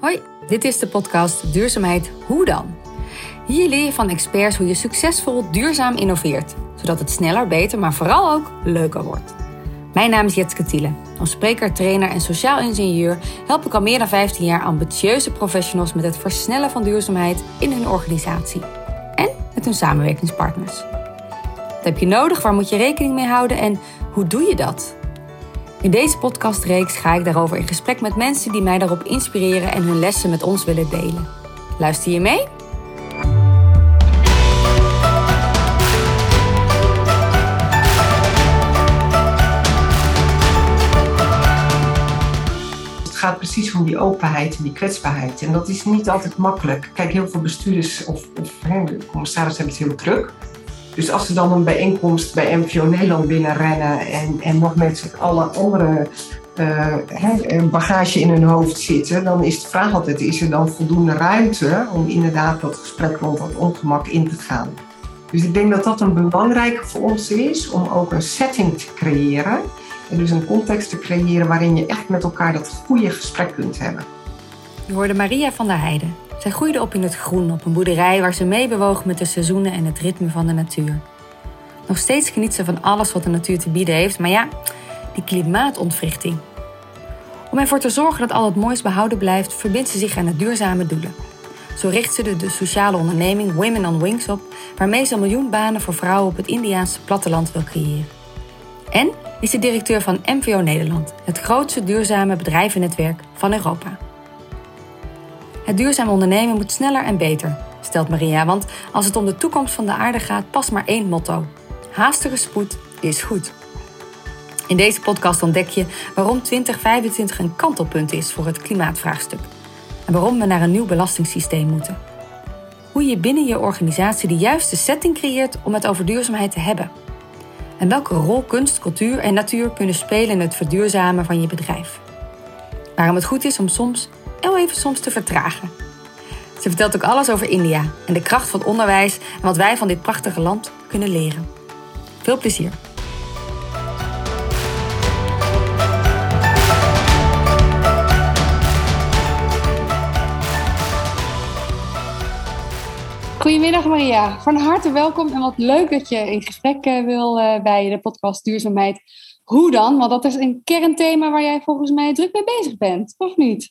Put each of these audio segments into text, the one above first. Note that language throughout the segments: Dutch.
Hoi, dit is de podcast Duurzaamheid Hoe dan? Hier leer je van experts hoe je succesvol duurzaam innoveert, zodat het sneller, beter, maar vooral ook leuker wordt. Mijn naam is Jetske Thiele. Als spreker, trainer en sociaal ingenieur help ik al meer dan 15 jaar ambitieuze professionals met het versnellen van duurzaamheid in hun organisatie en met hun samenwerkingspartners. Wat heb je nodig? Waar moet je rekening mee houden en hoe doe je dat? In deze podcastreeks ga ik daarover in gesprek met mensen die mij daarop inspireren en hun lessen met ons willen delen. Luister je mee? Het gaat precies om die openheid en die kwetsbaarheid. En dat is niet altijd makkelijk. Kijk, heel veel bestuurders of, of commissarissen hebben het heel druk. Dus als ze dan een bijeenkomst bij MVO Nederland binnenrennen en, en nog met alle andere uh, bagage in hun hoofd zitten, dan is de vraag altijd: is er dan voldoende ruimte om inderdaad dat gesprek rond dat ongemak in te gaan? Dus ik denk dat dat een belangrijke voor ons is om ook een setting te creëren. En dus een context te creëren waarin je echt met elkaar dat goede gesprek kunt hebben. Je hoorde Maria van der Heijden. Zij groeide op in het groen op een boerderij waar ze meebewoog met de seizoenen en het ritme van de natuur. Nog steeds geniet ze van alles wat de natuur te bieden heeft, maar ja, die klimaatontwrichting. Om ervoor te zorgen dat al het moois behouden blijft, verbindt ze zich aan het duurzame doelen. Zo richt ze de, de sociale onderneming Women on Wings op, waarmee ze een miljoen banen voor vrouwen op het Indiaanse platteland wil creëren. En is ze directeur van MVO Nederland, het grootste duurzame bedrijvennetwerk van Europa. Het duurzaam ondernemen moet sneller en beter, stelt Maria, want als het om de toekomst van de aarde gaat, past maar één motto: haastige spoed is goed. In deze podcast ontdek je waarom 2025 een kantelpunt is voor het klimaatvraagstuk en waarom we naar een nieuw belastingssysteem moeten. Hoe je binnen je organisatie de juiste setting creëert om het over duurzaamheid te hebben. En welke rol kunst, cultuur en natuur kunnen spelen in het verduurzamen van je bedrijf. Waarom het goed is om soms heel even soms te vertragen. Ze vertelt ook alles over India en de kracht van onderwijs en wat wij van dit prachtige land kunnen leren. Veel plezier! Goedemiddag Maria, van harte welkom en wat leuk dat je in gesprek eh, wil eh, bij de podcast Duurzaamheid. Hoe dan? Want dat is een kernthema waar jij volgens mij druk mee bezig bent, of niet?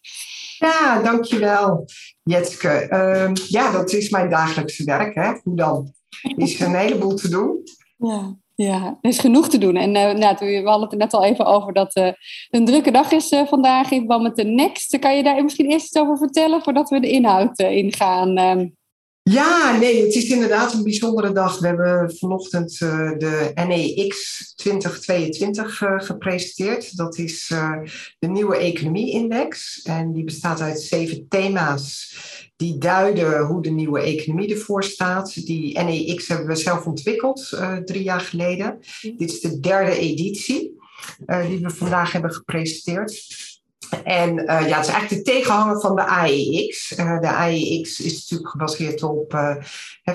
Ja, dankjewel Jetske. Uh, ja, dat is mijn dagelijkse werk. Hè? Hoe dan? Is een heleboel te doen. Ja. Ja, er is genoeg te doen. En uh, nou, we hadden het er net al even over dat uh, een drukke dag is uh, vandaag in verband met de Next. Kan je daar misschien eerst iets over vertellen voordat we de inhoud ingaan? Ja, nee, het is inderdaad een bijzondere dag. We hebben vanochtend uh, de NEX 2022 uh, gepresenteerd. Dat is uh, de nieuwe economie-index. En die bestaat uit zeven thema's die duiden hoe de nieuwe economie ervoor staat. Die NEX hebben we zelf ontwikkeld drie jaar geleden. Dit is de derde editie die we vandaag hebben gepresenteerd. En uh, ja, het is eigenlijk de tegenhanger van de AEX. Uh, de AEX is natuurlijk gebaseerd op uh,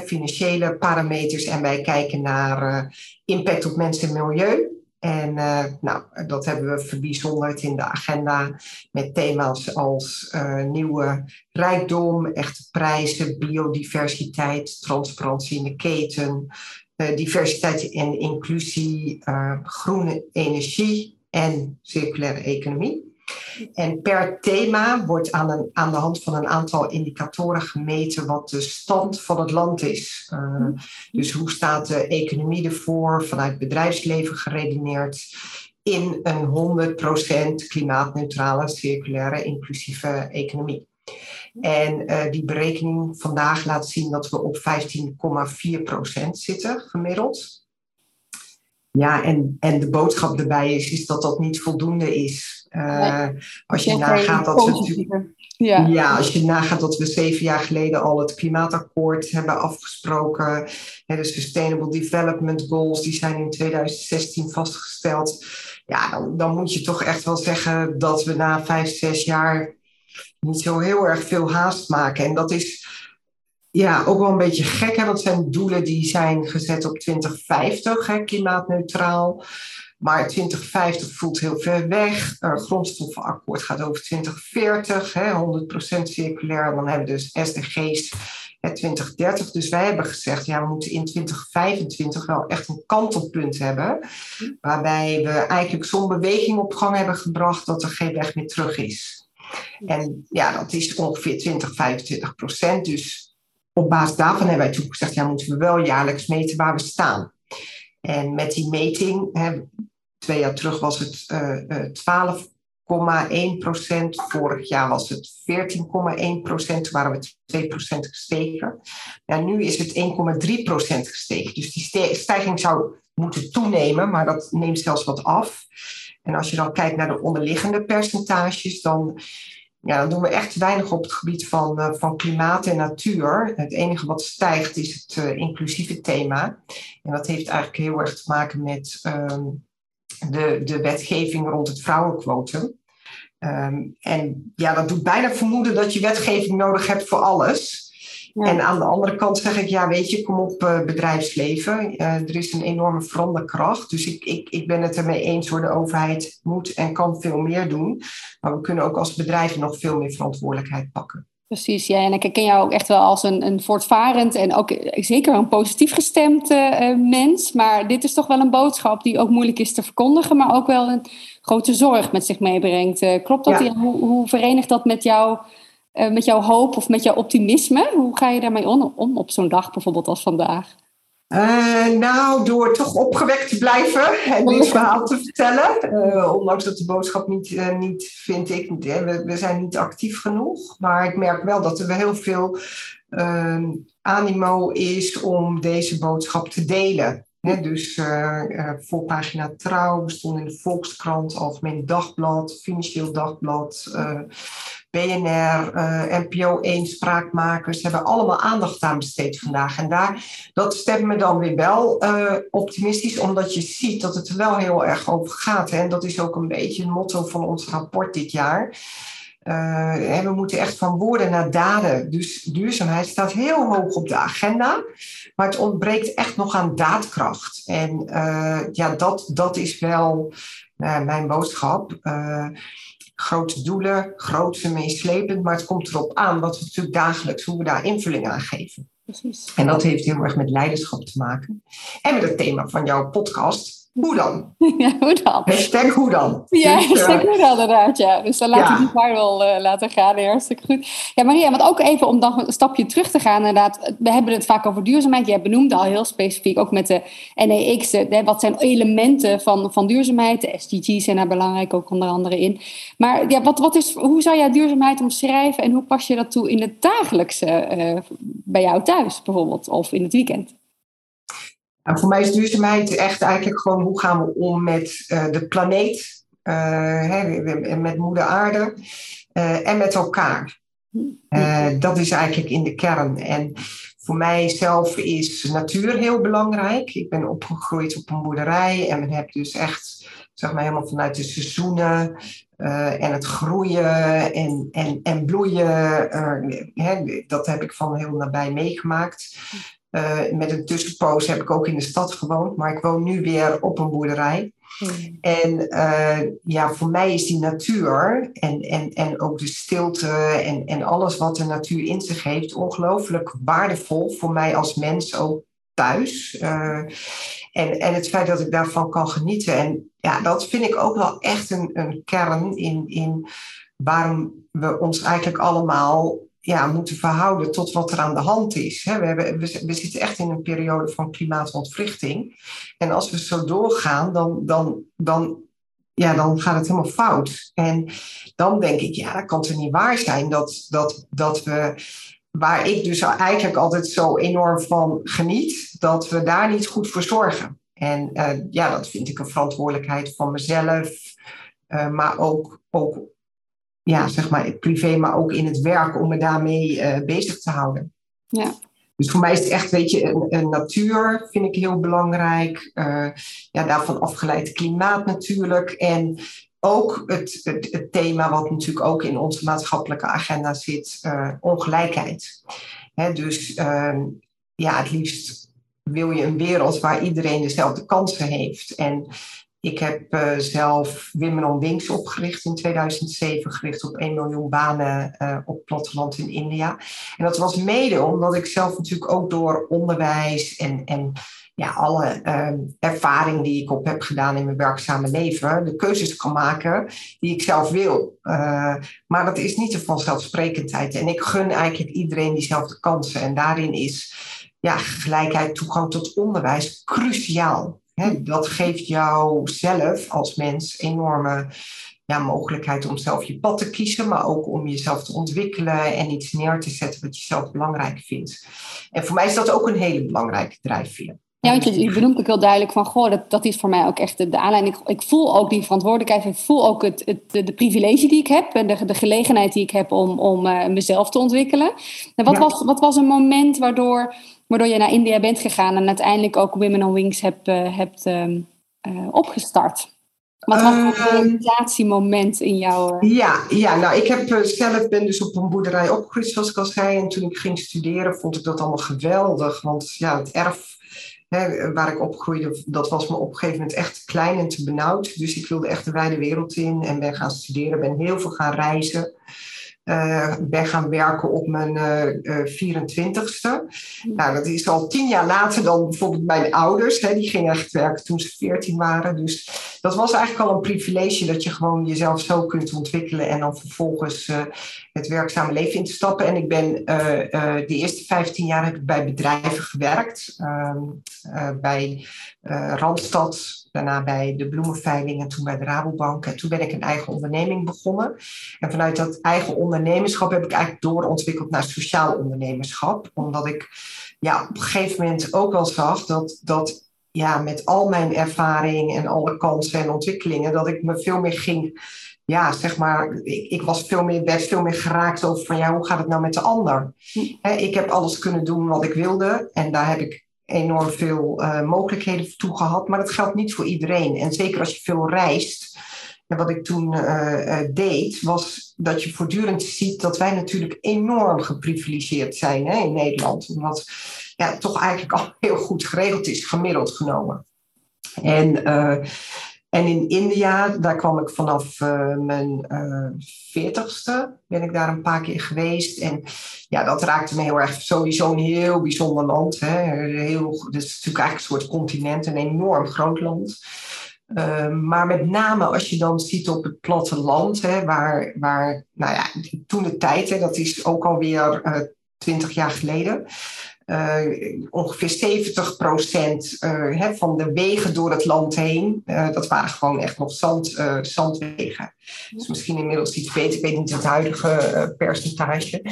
financiële parameters en wij kijken naar impact op mensen en milieu. En nou, dat hebben we verbijzonderd in de agenda met thema's als nieuwe rijkdom, echte prijzen, biodiversiteit, transparantie in de keten, diversiteit en inclusie, groene energie en circulaire economie. En per thema wordt aan, aan de hand van een aantal indicatoren gemeten wat de stand van het land is. Uh, dus hoe staat de economie ervoor, vanuit bedrijfsleven geredeneerd, in een 100% klimaatneutrale, circulaire, inclusieve economie. En uh, die berekening vandaag laat zien dat we op 15,4% zitten gemiddeld. Ja, en, en de boodschap erbij is, is dat dat niet voldoende is. Uh, als je nagaat dat we ja. ja. als je nagaat dat we zeven jaar geleden al het klimaatakkoord hebben afgesproken. Hè, de Sustainable Development Goals, die zijn in 2016 vastgesteld. Ja, dan, dan moet je toch echt wel zeggen dat we na vijf, zes jaar niet zo heel erg veel haast maken. En dat is ja, ook wel een beetje gek, hè, want het zijn doelen die zijn gezet op 2050, hè, klimaatneutraal. Maar 2050 voelt heel ver weg. Grondstoffenakkoord gaat over 2040, hè, 100% circulair. Dan hebben we dus SDG's 2030. Dus wij hebben gezegd, ja, we moeten in 2025 wel echt een kantelpunt hebben. Waarbij we eigenlijk zo'n beweging op gang hebben gebracht dat er geen weg meer terug is. En ja, dat is ongeveer 20, 25 procent. Dus op basis daarvan hebben wij toen gezegd, ja, moeten we wel jaarlijks meten waar we staan. En met die meting, hè, twee jaar terug was het uh, uh, 12 procent. Vorig jaar was het 14,1 procent. Toen waren we 2 procent gestegen. Ja, nu is het 1,3 procent gestegen. Dus die stijging zou moeten toenemen, maar dat neemt zelfs wat af. En als je dan kijkt naar de onderliggende percentages, dan, ja, dan doen we echt weinig op het gebied van, uh, van klimaat en natuur. Het enige wat stijgt is het uh, inclusieve thema. En dat heeft eigenlijk heel erg te maken met um, de, de wetgeving rond het vrouwenquotum. Um, en ja, dat doet bijna vermoeden dat je wetgeving nodig hebt voor alles. En aan de andere kant zeg ik, ja, weet je, kom op uh, bedrijfsleven. Uh, er is een enorme veranderkracht. Dus ik, ik, ik ben het ermee eens hoor, de overheid moet en kan veel meer doen. Maar we kunnen ook als bedrijven nog veel meer verantwoordelijkheid pakken. Precies, ja. En ik ken jou ook echt wel als een, een voortvarend en ook zeker een positief gestemd uh, mens. Maar dit is toch wel een boodschap die ook moeilijk is te verkondigen, maar ook wel een grote zorg met zich meebrengt. Uh, klopt dat? Ja. Hoe, hoe verenigt dat met, jou, uh, met jouw hoop of met jouw optimisme? Hoe ga je daarmee om, om op zo'n dag bijvoorbeeld als vandaag? Uh, nou, door toch opgewekt te blijven en dit verhaal te vertellen. Uh, ondanks dat de boodschap niet, uh, niet vind ik, we, we, zijn niet actief genoeg. Maar ik merk wel dat er heel veel ehm, animo is om deze boodschap te delen. Dus voorpagina Trouw, we stonden in de Volkskrant, Algemeen Dagblad, Financieel Dagblad, BNR, uh, NPO 1, Spraakmakers hebben allemaal aandacht aan besteed vandaag. En daar, dat stemt me dan weer wel uh, optimistisch, omdat je ziet dat het er wel heel erg over gaat. Hè? En dat is ook een beetje het motto van ons rapport dit jaar. Uh, we moeten echt van woorden naar daden. Dus duurzaamheid staat heel hoog op de agenda. Maar het ontbreekt echt nog aan daadkracht. En ja, dat, dat is wel mijn boodschap grote doelen, grootse meeslepend, maar het komt erop aan wat we natuurlijk dagelijks, hoe we daar invulling aan geven. Precies. En dat heeft heel erg met leiderschap te maken. En met het thema van jouw podcast, hoe dan? Ja, hoe dan? Hashtag hoe dan. Ja, dus, hashtag uh, hoe dan inderdaad, ja. Dus dan laat ja. ik die firewall uh, laten gaan, hartstikke goed. Ja, Maria, want ook even om dan een stapje terug te gaan inderdaad. We hebben het vaak over duurzaamheid. Jij benoemde al heel specifiek, ook met de NEX. De, wat zijn elementen van, van duurzaamheid? De SDG's zijn daar belangrijk ook onder andere in. Maar ja, wat, wat is, hoe zou jij duurzaamheid omschrijven en hoe pas je dat toe in het dagelijkse uh, bij jou thuis bijvoorbeeld of in het weekend? Nou, voor mij is duurzaamheid echt eigenlijk gewoon hoe gaan we om met uh, de planeet, uh, hè, met moeder aarde uh, en met elkaar. dat is eigenlijk in de kern. En voor mijzelf is natuur heel belangrijk. Ik ben opgegroeid op een boerderij en hebben dus echt, zeg maar, helemaal vanuit de seizoenen en het groeien en, en, en bloeien. Hè, dat heb ik van heel nabij meegemaakt. Uh, met een tussenpoos heb ik ook in de stad gewoond, maar ik woon nu weer op een boerderij. Hmm. En uh, ja, voor mij is die natuur en, en, en ook de stilte en, en alles wat de natuur in zich heeft ongelooflijk waardevol voor mij als mens ook thuis. Uh, en, en het feit dat ik daarvan kan genieten. En ja, dat vind ik ook wel echt een, een kern in, in waarom we ons eigenlijk allemaal ja, moeten verhouden tot wat er aan de hand is. we, hebben, we, zitten echt in een periode van klimaatontwrichting. En als we zo doorgaan, dan, dan, dan, ja, dan gaat het helemaal fout. En dan denk ik, ja, dat kan toch niet waar zijn dat, dat, dat we, waar ik dus eigenlijk altijd zo enorm van geniet, dat we daar niet goed voor zorgen. En uh, ja, dat vind ik een verantwoordelijkheid van mezelf, uh, maar ook, ook ja, zeg maar privé, maar ook in het werk om me daarmee uh, bezig te houden. Ja. Dus voor mij is het echt, weet je, een, een natuur vind ik heel belangrijk. Uh, ja, daarvan afgeleid klimaat natuurlijk. En ook het, het, het, thema wat natuurlijk ook in onze maatschappelijke agenda zit, uh, ongelijkheid. Hè, dus ehm, ja, het liefst wil je een wereld waar iedereen dezelfde kansen heeft. En ik heb uh, zelf Women Wings opgericht in 2007, gericht op 1 miljoen banen uh, op platteland in India. En dat was mede omdat ik zelf natuurlijk ook door onderwijs en, en ja, alle uh, ervaring die ik op heb gedaan in mijn werkzame leven, de keuzes kan maken die ik zelf wil. Uh, maar dat is niet de vanzelfsprekendheid. En ik gun eigenlijk iedereen diezelfde kansen. En daarin is ja, gelijkheid, toegang tot onderwijs cruciaal. He, dat geeft jou zelf als mens enorme ja, mogelijkheid om zelf je pad te kiezen, maar ook om jezelf te ontwikkelen en iets neer te zetten wat je zelf belangrijk vindt. En voor mij is dat ook een hele belangrijke drijfveer. Ja, want je, je benoemt ook heel duidelijk van, goh, dat, dat is voor mij ook echt de, de aanleiding. Ik, ik, voel ook die verantwoordelijkheid, ik voel ook het, het, de, de privilege die ik heb en de, de gelegenheid die ik heb om, om uh, mezelf te ontwikkelen. En wat, was, wat was een moment waardoor, waardoor je naar India bent gegaan en uiteindelijk ook Women on Wings hebt, uh, hebt uh, opgestart? Wat was ehm, realisatiemoment in jouw... Ja, ja, nou ik heb zelf ben dus op een boerderij opgegroeid, zoals ik al zei. En toen ik ging studeren vond ik dat allemaal geweldig. Want ja, het erf waar ik opgroeide, dat was me op een gegeven moment echt klein en te benauwd. Dus ik wilde echt de wijde wereld in en ben gaan studeren, ben heel veel gaan reizen. Uh, ben gaan werken op mijn uh, uh, 24ste. Nou, dat is al tien jaar later dan bijvoorbeeld mijn ouders. Hè, die gingen echt werken toen ze 14 waren. Dus dat was eigenlijk al een privilege dat je gewoon jezelf zo kunt ontwikkelen en dan vervolgens uh, het werkzame leven in te stappen. En ik ben de eerste 15 jaar heb ik bij bedrijven gewerkt. Ehm, bij Randstad, daarna bij de bloemenveiling en toen bij de Rabobank. En toen ben ik een eigen onderneming begonnen. En vanuit dat eigen ondernemerschap heb ik eigenlijk doorontwikkeld naar sociaal ondernemerschap. Omdat ik ja, op een gegeven moment ook wel zag dat, dat ja, met al mijn ervaring en alle kansen en ontwikkelingen, dat ik me veel meer ging, ja, zeg maar, ik, ik was veel meer, werd veel meer geraakt over van, ja, hoe gaat het nou met de ander? Hm. ik heb alles kunnen doen wat ik wilde en daar heb ik enorm veel uh, mogelijkheden toe gehad, maar dat geldt niet voor iedereen. En zeker als je veel reist, en wat ik toen uh, deed, was dat je voortdurend ziet dat wij natuurlijk enorm geprivilegeerd zijn hè, in Nederland. Omdat ja, toch eigenlijk al heel goed geregeld is, gemiddeld genomen. En, uh, en in India, daar kwam ik vanaf uh, mijn veertigste, ben ik daar een paar keer geweest. En ja, dat raakte me heel erg, sowieso een heel bijzonder land. Hè. Heel, het is natuurlijk eigenlijk een soort continent, een enorm groot land. Uh, maar met name als je dan ziet op het platteland, hè, waar, waar, nou ja, toen de tijd, hè, dat is ook alweer twintig jaar geleden, uh, ongeveer 70 procent uh, van de wegen door het land heen, uh, dat waren gewoon echt nog zand, zandwegen. Dus misschien inmiddels iets beter, ik weet niet het huidige percentage.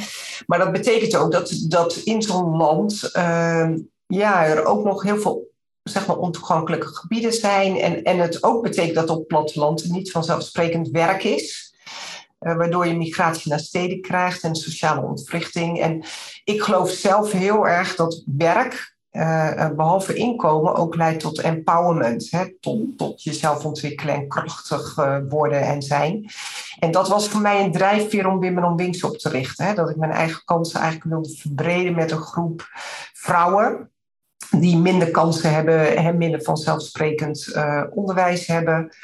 Maar dat betekent ook dat, dat in zo'n land ehm, ja, er ook nog heel veel zeg maar, ontoegankelijke gebieden zijn. En, en het ook betekent dat op platteland niet vanzelfsprekend werk is. Uh, waardoor je migratie naar steden krijgt en sociale ontwrichting. En ik geloof zelf heel erg dat werk, uh, behalve inkomen, ook leidt tot empowerment. Hè? Tot, tot jezelf ontwikkelen en krachtig uh, worden en zijn. En dat was voor mij een drijfveer om Women on Wings op te richten. Hè? Dat ik mijn eigen kansen eigenlijk wilde verbreden met een groep vrouwen die minder kansen hebben, hè, minder vanzelfsprekend onderwijs hebben.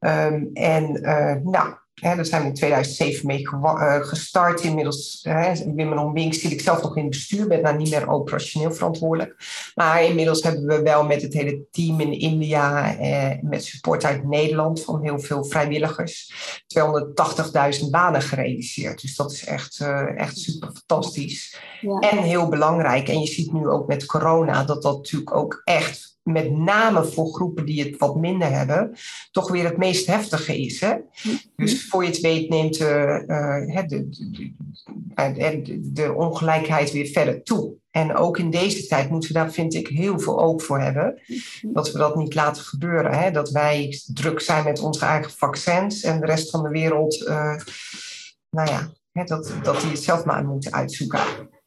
Um, en nou, Hè, daar zijn we in 2007 mee uh, gestart. Inmiddels, hè, Women Wings zit ik zelf nog in het bestuur, ben daar niet meer operationeel verantwoordelijk. Maar inmiddels hebben we wel met het hele team in India, eh, met support uit Nederland van heel veel vrijwilligers, 280.000 banen gerealiseerd. Dus dat is echt, uh, echt super fantastisch. Ja. En heel belangrijk. En je ziet nu ook met corona dat dat natuurlijk ook echt met name voor groepen die het wat minder hebben, toch weer het meest heftige is. Hè? Dus voor je het weet neemt uh, uh, de, de, de, de, ongelijkheid weer verder toe. En ook in deze tijd moeten we daar, vind ik, heel veel oog voor hebben. Dat we dat niet laten gebeuren. Hè? Dat wij druk zijn met onze eigen vaccins en de rest van de wereld, uh, nou ja, hè, dat, dat die het zelf maar moeten uitzoeken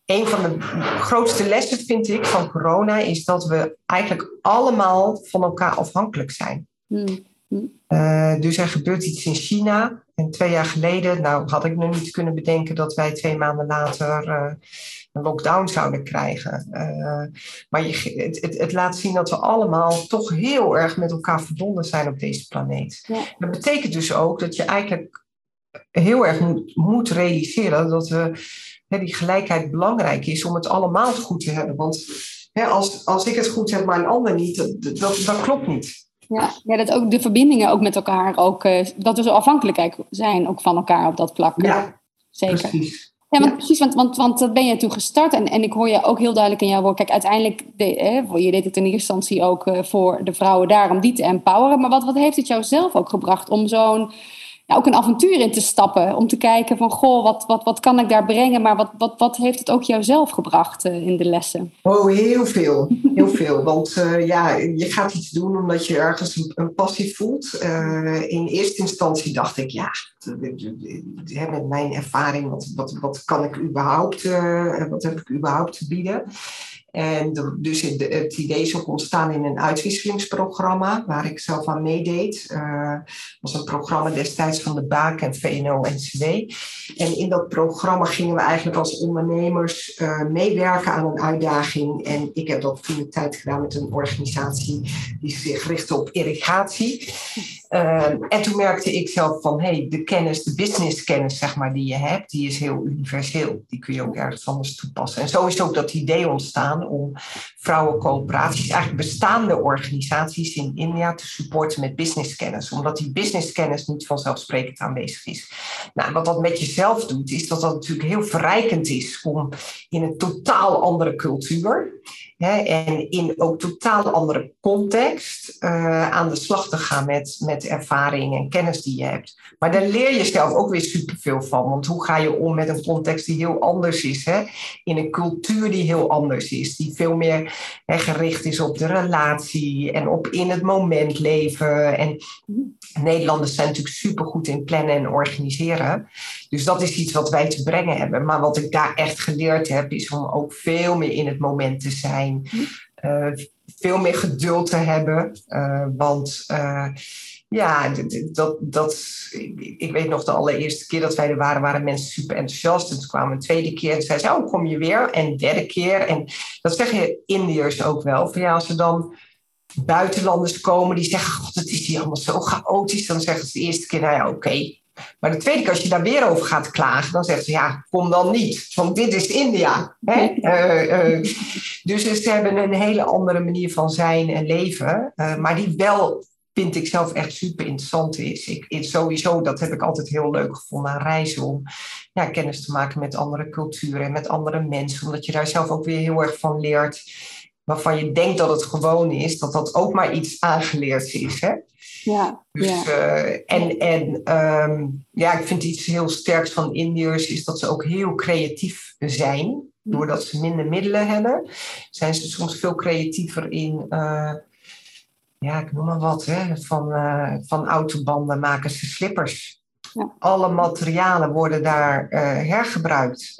een van de grootste lessen, vind ik, van corona is dat we eigenlijk allemaal van elkaar afhankelijk zijn. Mm. Uh, dus er gebeurt iets in China En twee jaar geleden, nou had ik nog niet kunnen bedenken dat wij twee maanden later uh, een lockdown zouden krijgen. Uh, maar je, het, het, het, laat zien dat we allemaal toch heel erg met elkaar verbonden zijn op deze planeet. Ja. Dat betekent dus ook dat je eigenlijk heel erg moet, moet realiseren dat we, hè, die gelijkheid belangrijk is om het allemaal goed te hebben. Want hè, als, als ik het goed heb, maar een ander niet, dat, dat, dat klopt niet. Ja, ja, dat ook de verbindingen ook met elkaar, ook, uh, dat we zo afhankelijk zijn ook van elkaar op dat vlak. Ja, zeker. Precies. Ja, want, precies, want, want, want dat ben je toen gestart. En, en ik hoor je ook heel duidelijk in jouw woord. Kijk, uiteindelijk, de, je deed het in eerste instantie ook uh, voor de vrouwen daar, om die te empoweren. Maar wat, wat heeft het jou zelf ook gebracht om zo'n ja, ook een avontuur in te stappen. Om te kijken van, goh, wat, wat, wat kan ik daar brengen? Maar wat, wat, wat heeft het ook jouzelf gebracht uh, in de lessen? Oh, heel veel. Heel veel. Want uh, ja, je gaat iets doen omdat je ergens een, passie voelt. Uh, in eerste instantie dacht ik, ja, met mijn ervaring, wat, wat, wat kan ik überhaupt, wat heb ik überhaupt te bieden? En dus het idee is ook ontstaan in een uitwisselingsprogramma waar ik zelf aan meedeed. Het uh, was een programma destijds van de Baak en VNO-NCW. En in dat programma gingen we eigenlijk als ondernemers uh, meewerken aan een uitdaging. En ik heb dat toen de tijd gedaan met een organisatie die zich richtte op irrigatie. Uh, en toen merkte ik zelf van, hey, de kennis, de businesskennis zeg maar, die je hebt, die is heel universeel. Die kun je ook ergens anders toepassen. En zo is ook dat idee ontstaan om vrouwencoöperaties, eigenlijk bestaande organisaties in India, te supporten met businesskennis. Omdat die businesskennis niet vanzelfsprekend aanwezig is. Nou, wat dat met jezelf doet, is dat dat natuurlijk heel verrijkend is om in een totaal andere cultuur en in ook totaal andere context uh, aan de slag te gaan met, met ervaring en kennis die je hebt. Maar daar leer je zelf ook weer superveel van. Want hoe ga je om met een context die heel anders is? Hè? In een cultuur die heel anders is. Die veel meer hè, gericht is op de relatie en op in het moment leven. En Nederlanders zijn natuurlijk supergoed in plannen en organiseren. Dus dat is iets wat wij te brengen hebben. Maar wat ik daar echt geleerd heb, is om ook veel meer in het moment te zijn. Uh, veel meer geduld te hebben. Uh, want uh, ja, dat, dat, ik, weet nog de allereerste keer dat wij er waren, waren mensen super enthousiast. En toen kwamen een tweede keer en zeiden ze, oh, kom je weer? En derde keer. En dat zeggen Indiërs ook wel. Van ja, als er dan buitenlanders komen die zeggen, god, het is hier allemaal zo chaotisch. Dan zeggen ze de eerste keer, nou ja, oké. Maar de tweede keer, als je daar weer over gaat klagen, dan zeggen ze ja, kom dan niet, want dit is India. Hè? Uh, uh, dus ze hebben een hele andere manier van zijn en leven, uh, maar die wel, vind ik zelf echt super interessant is. Ik, sowieso, dat heb ik altijd heel leuk gevonden aan reizen, om ja, kennis te maken met andere culturen en met andere mensen, omdat je daar zelf ook weer heel erg van leert waarvan je denkt dat het gewoon is, dat dat ook maar iets aangeleerd is. Hè? Ja, dus, ja. Uh, en en um, ja, ik vind iets heel sterks van Indiërs is dat ze ook heel creatief zijn. Doordat ze minder middelen hebben, zijn ze soms veel creatiever in, uh, ja, ik noem maar wat, hè, van, uh, van autobanden maken ze slippers. Ja. Alle materialen worden daar hergebruikt.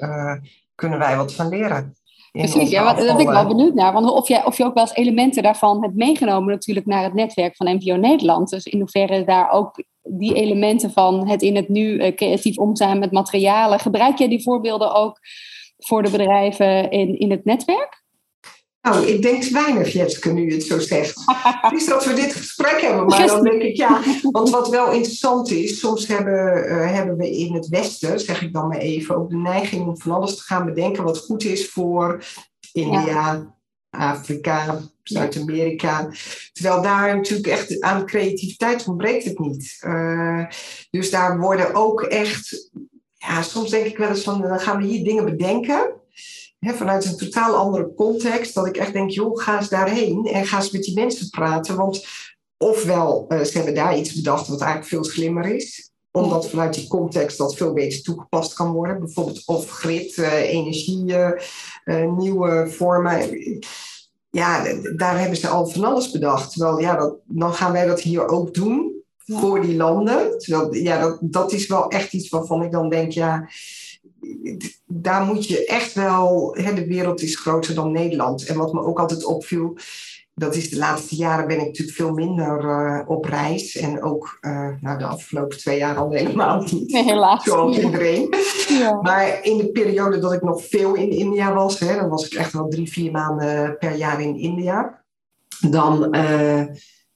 kunnen wij wat van leren? Precies, ja, daar ben ik wel benieuwd naar. Want of, jij, of je ook wel eens elementen daarvan hebt meegenomen natuurlijk naar het netwerk van NPO Nederland. Dus in hoeverre daar ook die elementen van het in het nu uh, creatief omgaan met materialen. Gebruik jij die voorbeelden ook voor de bedrijven in, in het netwerk? Nou, ik denk te weinig, Jetske, nu je het zo zegt. Het is dat we dit gesprek hebben, maar dan denk ik ja. Want wat wel interessant is, soms hebben, uh, hebben we in het Westen, zeg ik dan maar even, ook de neiging om van alles te gaan bedenken wat goed is voor India, ja. Afrika, Zuid-Amerika. Terwijl daar natuurlijk echt aan creativiteit ontbreekt het niet. Uh, dus daar worden ook echt, ja, soms denk ik wel eens van, dan gaan we hier dingen bedenken vanuit een totaal andere context, dat ik echt denk, joh, ga eens daarheen en ga eens met die mensen praten. Want ofwel, uh, ze hebben daar iets bedacht wat eigenlijk veel slimmer is, omdat vanuit die context dat veel beter toegepast kan worden. Bijvoorbeeld of grid, uh, energie, uh, nieuwe vormen. Ja, daar hebben ze al van alles bedacht. Terwijl, ja, dat, dan gaan wij dat hier ook doen voor die landen. Terwijl, ja, dat, dat is wel echt iets waarvan ik dan denk, ja daar moet je echt wel, hè, de wereld is groter dan Nederland. En wat me ook altijd opviel, dat is de laatste jaren ben ik natuurlijk veel minder uh, op reis. En ook uh, nou, de afgelopen twee jaar al helemaal niet. Nee, helaas. Zoals iedereen. Ja. Maar in de periode dat ik nog veel in India was, hè, dan was ik echt wel drie, vier maanden per jaar in India. Dan, uh,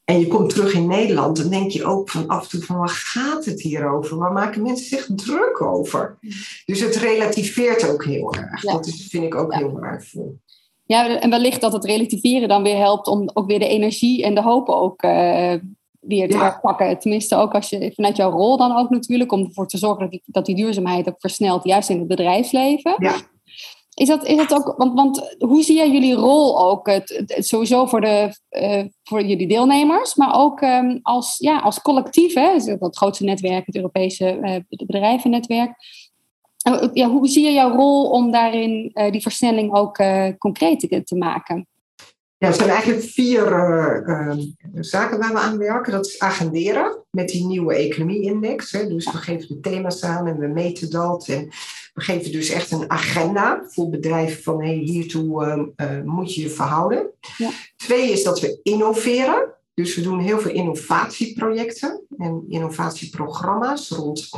en je komt terug in Nederland, dan denk je ook van af en toe van waar gaat het hier over? Waar maken mensen zich druk over? Dus het relativeert ook heel erg. Ja. Dat is, vind ik ook heel waardevol. Ja, en wellicht dat het relativeren dan weer helpt om ook weer de energie en de hoop ook uh, weer te ja. pakken. Tenminste, ook als je vanuit jouw rol dan ook natuurlijk, om ervoor te zorgen dat die, dat die duurzaamheid ook versnelt, juist in het bedrijfsleven. Ja. Is dat, is dat ook, want, want hoe zie jij jullie rol ook? Het, sowieso voor, de, uh, voor jullie deelnemers, maar ook um, als, ja, als collectief, hè, het grootste netwerk, het Europese uh, bedrijvennetwerk. Ja, hoe zie je jouw rol om daarin die versnelling ook concreet te, te, maken? Ja, er zijn eigenlijk vier uh, zaken waar we aan werken. Dat is agenderen met die nieuwe economie-index. Dus we geven de thema's aan en we meten dat. En we geven dus echt een agenda voor bedrijven van hey, hiertoe moet je je verhouden. Ja. Twee is dat we innoveren. Dus we doen heel veel innovatieprojecten en innovatieprogramma's rond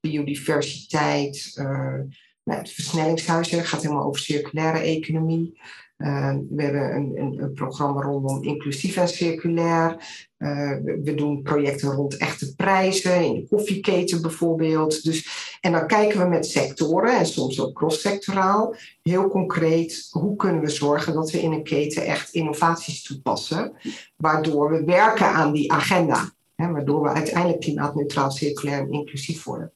biodiversiteit. Uh, nou, het versnellingshuis gaat helemaal over circulaire economie. Uh, we hebben een, een, een, programma rondom inclusief en circulair. Uh, we, we, doen projecten rond echte prijzen, in de koffieketen bijvoorbeeld. Dus, en dan kijken we met sectoren en soms ook cross-sectoraal, heel concreet, hoe kunnen we zorgen dat we in een keten echt innovaties toepassen, waardoor we werken aan die agenda. Hè, waardoor we uiteindelijk klimaatneutraal, circulair en inclusief worden.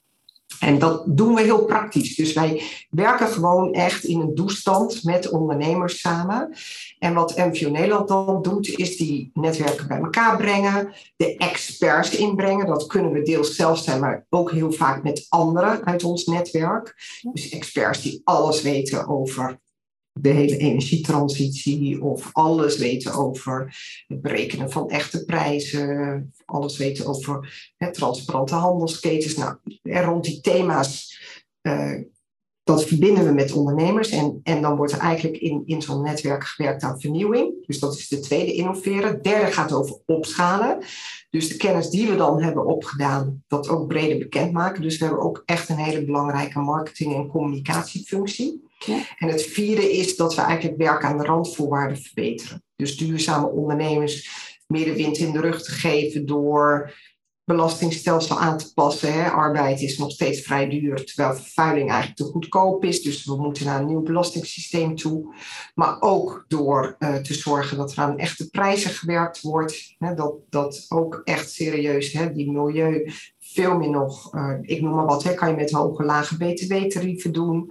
En dat doen we heel praktisch. Dus wij werken gewoon echt in een doestand met ondernemers samen. En wat MVO Nederland dan doet, is die netwerken bij elkaar brengen, de experts inbrengen. Dat kunnen we deels zelf zijn, maar ook heel vaak met anderen uit ons netwerk. Dus experts die alles weten over de hele energietransitie of alles weten over het berekenen van echte prijzen, alles weten over hè, transparante handelsketens. Nou, rond die thema's, uh, dat verbinden we met ondernemers en, en dan wordt er eigenlijk in, in zo'n netwerk gewerkt aan vernieuwing. Dus dat is de tweede innoveren. Het derde gaat over opschalen. Dus de kennis die we dan hebben opgedaan, dat ook breder bekendmaken. Dus we hebben ook echt een hele belangrijke marketing- en communicatiefunctie. En het vierde is dat we eigenlijk werken aan de randvoorwaarden verbeteren. Dus duurzame ondernemers meer de wind in de rug te geven door belastingstelsel aan te passen. Hè. Arbeid is nog steeds vrij duur, terwijl vervuiling eigenlijk te goedkoop is. Dus we moeten naar een nieuw belastingssysteem toe. Maar ook door uh, te zorgen dat er aan echte prijzen gewerkt wordt. Hè, dat, dat ook echt serieus hè, die milieu veel meer nog, uh, ik noem maar wat, hè, kan je met hoge, lage btw-tarieven doen.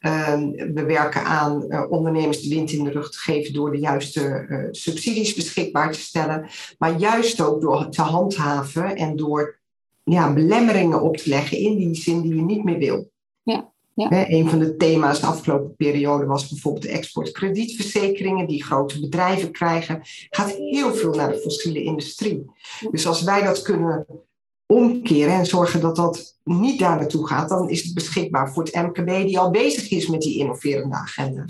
Uh, we werken aan uh, ondernemers de wind in de rug te geven door de juiste uh, subsidies beschikbaar te stellen. Maar juist ook door te handhaven en door ja, belemmeringen op te leggen in die zin die je niet meer wil. Ja. Ja. Een van de thema's de afgelopen periode was bijvoorbeeld de exportkredietverzekeringen die grote bedrijven krijgen. Gaat heel veel naar de fossiele industrie. Dus als wij dat kunnen omkeren en zorgen dat dat niet daar naartoe gaat, dan is het beschikbaar voor het MKB die al bezig is met die innoverende agenda.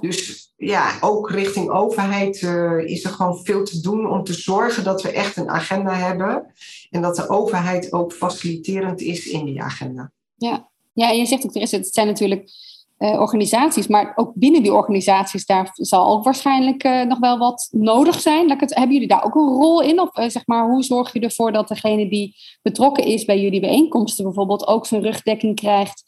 Dus ja, ook richting overheid uh, is er gewoon veel te doen om te zorgen dat we echt een agenda hebben en dat de overheid ook faciliterend is in die agenda. Ja, ja en je zegt ook, er is, het zijn natuurlijk uh, organisaties. Maar ook binnen die organisaties, daar zal ook waarschijnlijk uh, nog wel wat nodig zijn. Het, hebben jullie daar ook een rol in? Of uh, zeg maar, hoe zorg je ervoor dat degene die betrokken is bij jullie bijeenkomsten bijvoorbeeld ook zijn rugdekking krijgt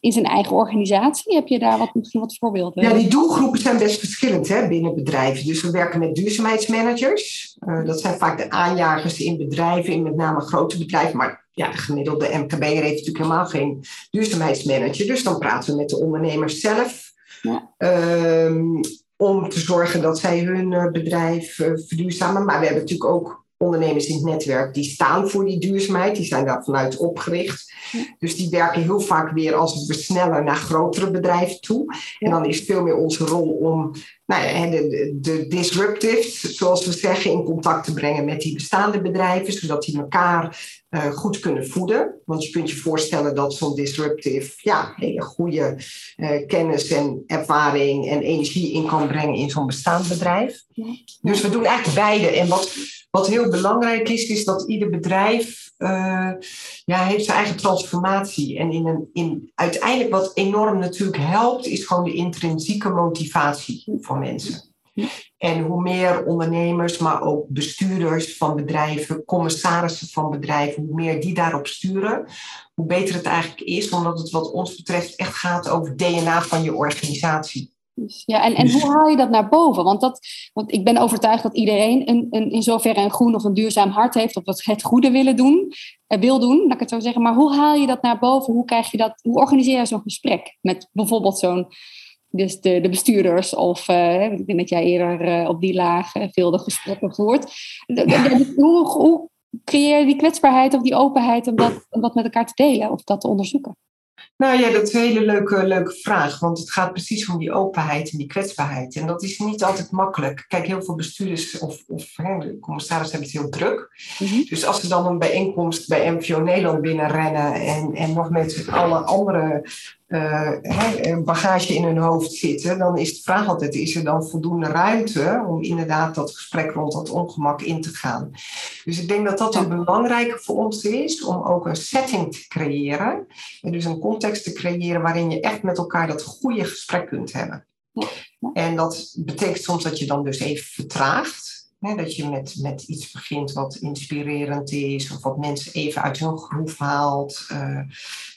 in zijn eigen organisatie? Heb je daar wat, misschien wat voorbeelden? Ja, die doelgroepen zijn best verschillend hè, binnen bedrijven. Dus we werken met duurzaamheidsmanagers. dat zijn vaak de aanjagers in bedrijven, in met name grote bedrijven, maar ja, de gemiddelde MKB heeft natuurlijk helemaal geen duurzaamheidsmanager. Dus dan praten we met de ondernemers zelf. Ja. Um, om te zorgen dat zij hun uh, bedrijf uh, verduurzamen. Maar we hebben natuurlijk ook ondernemers in het netwerk die staan voor die duurzaamheid, die zijn daar vanuit opgericht. Dus die werken heel vaak weer als het versneller naar grotere bedrijven toe. En dan is het veel meer onze rol om nou ja, de, de disruptives, zoals we zeggen, in contact te brengen met die bestaande bedrijven, zodat die elkaar uh, goed kunnen voeden. Want je kunt je voorstellen dat zo'n disruptive ja, hele goede uh, kennis en ervaring en energie in kan brengen in zo'n bestaand bedrijf. Dus we doen eigenlijk beide. En wat, wat heel belangrijk is, is dat ieder bedrijf uh, ja, heeft zijn eigen transformatie. En in een, in, uiteindelijk wat enorm natuurlijk helpt, is gewoon de intrinsieke motivatie van mensen. En hoe meer ondernemers, maar ook bestuurders van bedrijven, commissarissen van bedrijven, hoe meer die daarop sturen, hoe beter het eigenlijk is, omdat het wat ons betreft echt gaat over DNA van je organisatie. Dus, ja, en, en hoe haal je dat naar boven? Want, dat, want ik ben overtuigd dat iedereen een, een, in zoverre een groen of een duurzaam hart heeft, of het, het goede willen doen, uh, wil doen, laat ik het zo zeggen. Maar hoe haal je dat naar boven? Hoe, krijg je dat, hoe organiseer je zo'n gesprek met bijvoorbeeld zo'n dus de, de bestuurders, of uh, ik denk dat jij eerder uh, op die laag uh, veel de gesprekken voert. hoe, hoe creëer je die kwetsbaarheid of die openheid om dat, om dat met elkaar te delen of dat te onderzoeken? Nou ja, dat is een hele leuke, leuke vraag. Want het gaat precies om die openheid en die kwetsbaarheid. En dat is niet altijd makkelijk. Kijk, heel veel bestuurders of, of hè, de commissarissen hebben het heel druk. Mm-hmm. Dus als ze dan een bijeenkomst bij MVO Nederland binnenrennen en, en nog met alle andere uh, bagage in hun hoofd zitten, dan is de vraag altijd: is er dan voldoende ruimte om inderdaad dat gesprek rond dat ongemak in te gaan? Dus ik denk dat dat een belangrijke voor ons is om ook een setting te creëren. En dus een context te creëren waarin je echt met elkaar dat goede gesprek kunt hebben. En dat betekent soms dat je dan dus even vertraagt dat je met, met iets begint wat inspirerend is, of wat mensen even uit hun groef haalt. Uh,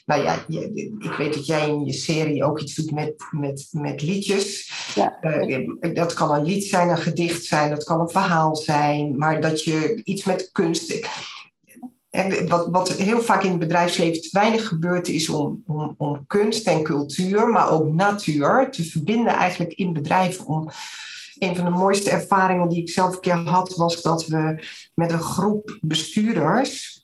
nou ja, je, ik weet dat jij in je serie ook iets doet met, met, met liedjes. Ja. Uh, dat kan een lied zijn, een gedicht zijn, dat kan een verhaal zijn, maar dat je iets met kunst. En wat, wat heel vaak in het bedrijfsleven weinig gebeurt, is om, om, om kunst en cultuur, maar ook natuur te verbinden eigenlijk in bedrijven. Om, een van de mooiste ervaringen die ik zelf een keer had, was dat we met een groep bestuurders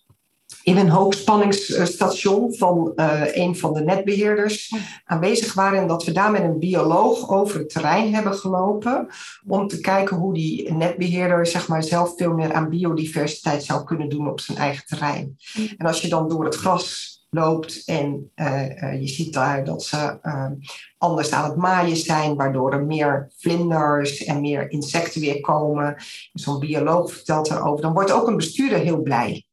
in een hoogspanningsstation van uh, een van de netbeheerders aanwezig waren. En dat we daar met een bioloog over het terrein hebben gelopen. Om te kijken hoe die netbeheerder zeg maar, zelf veel meer aan biodiversiteit zou kunnen doen op zijn eigen terrein. En als je dan door het gras loopt en uh, je ziet daar dat ze uh, anders aan het maaien zijn, waardoor er meer vlinders en meer insecten weer komen. Zo'n bioloog vertelt erover. Dan wordt ook een bestuurder heel blij.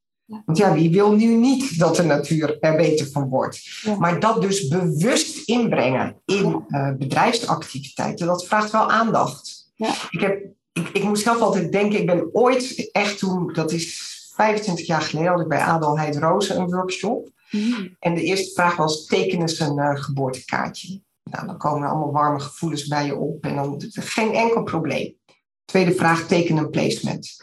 Want ja, wie wil nu niet dat de natuur er beter van wordt? Maar dat dus bewust inbrengen in uh, bedrijfsactiviteiten, dat vraagt wel aandacht. Ja. Ik, heb, ik, ik moet zelf altijd denken, ik ben ooit echt toen, dat is 25 jaar geleden, had ik bij Adelheid Rozen een workshop. Mm. En de eerste vraag was, teken eens een uh, geboortekaartje. Nou, dan komen er allemaal warme gevoelens bij je op en dan geen enkel probleem. Tweede vraag, teken een placement.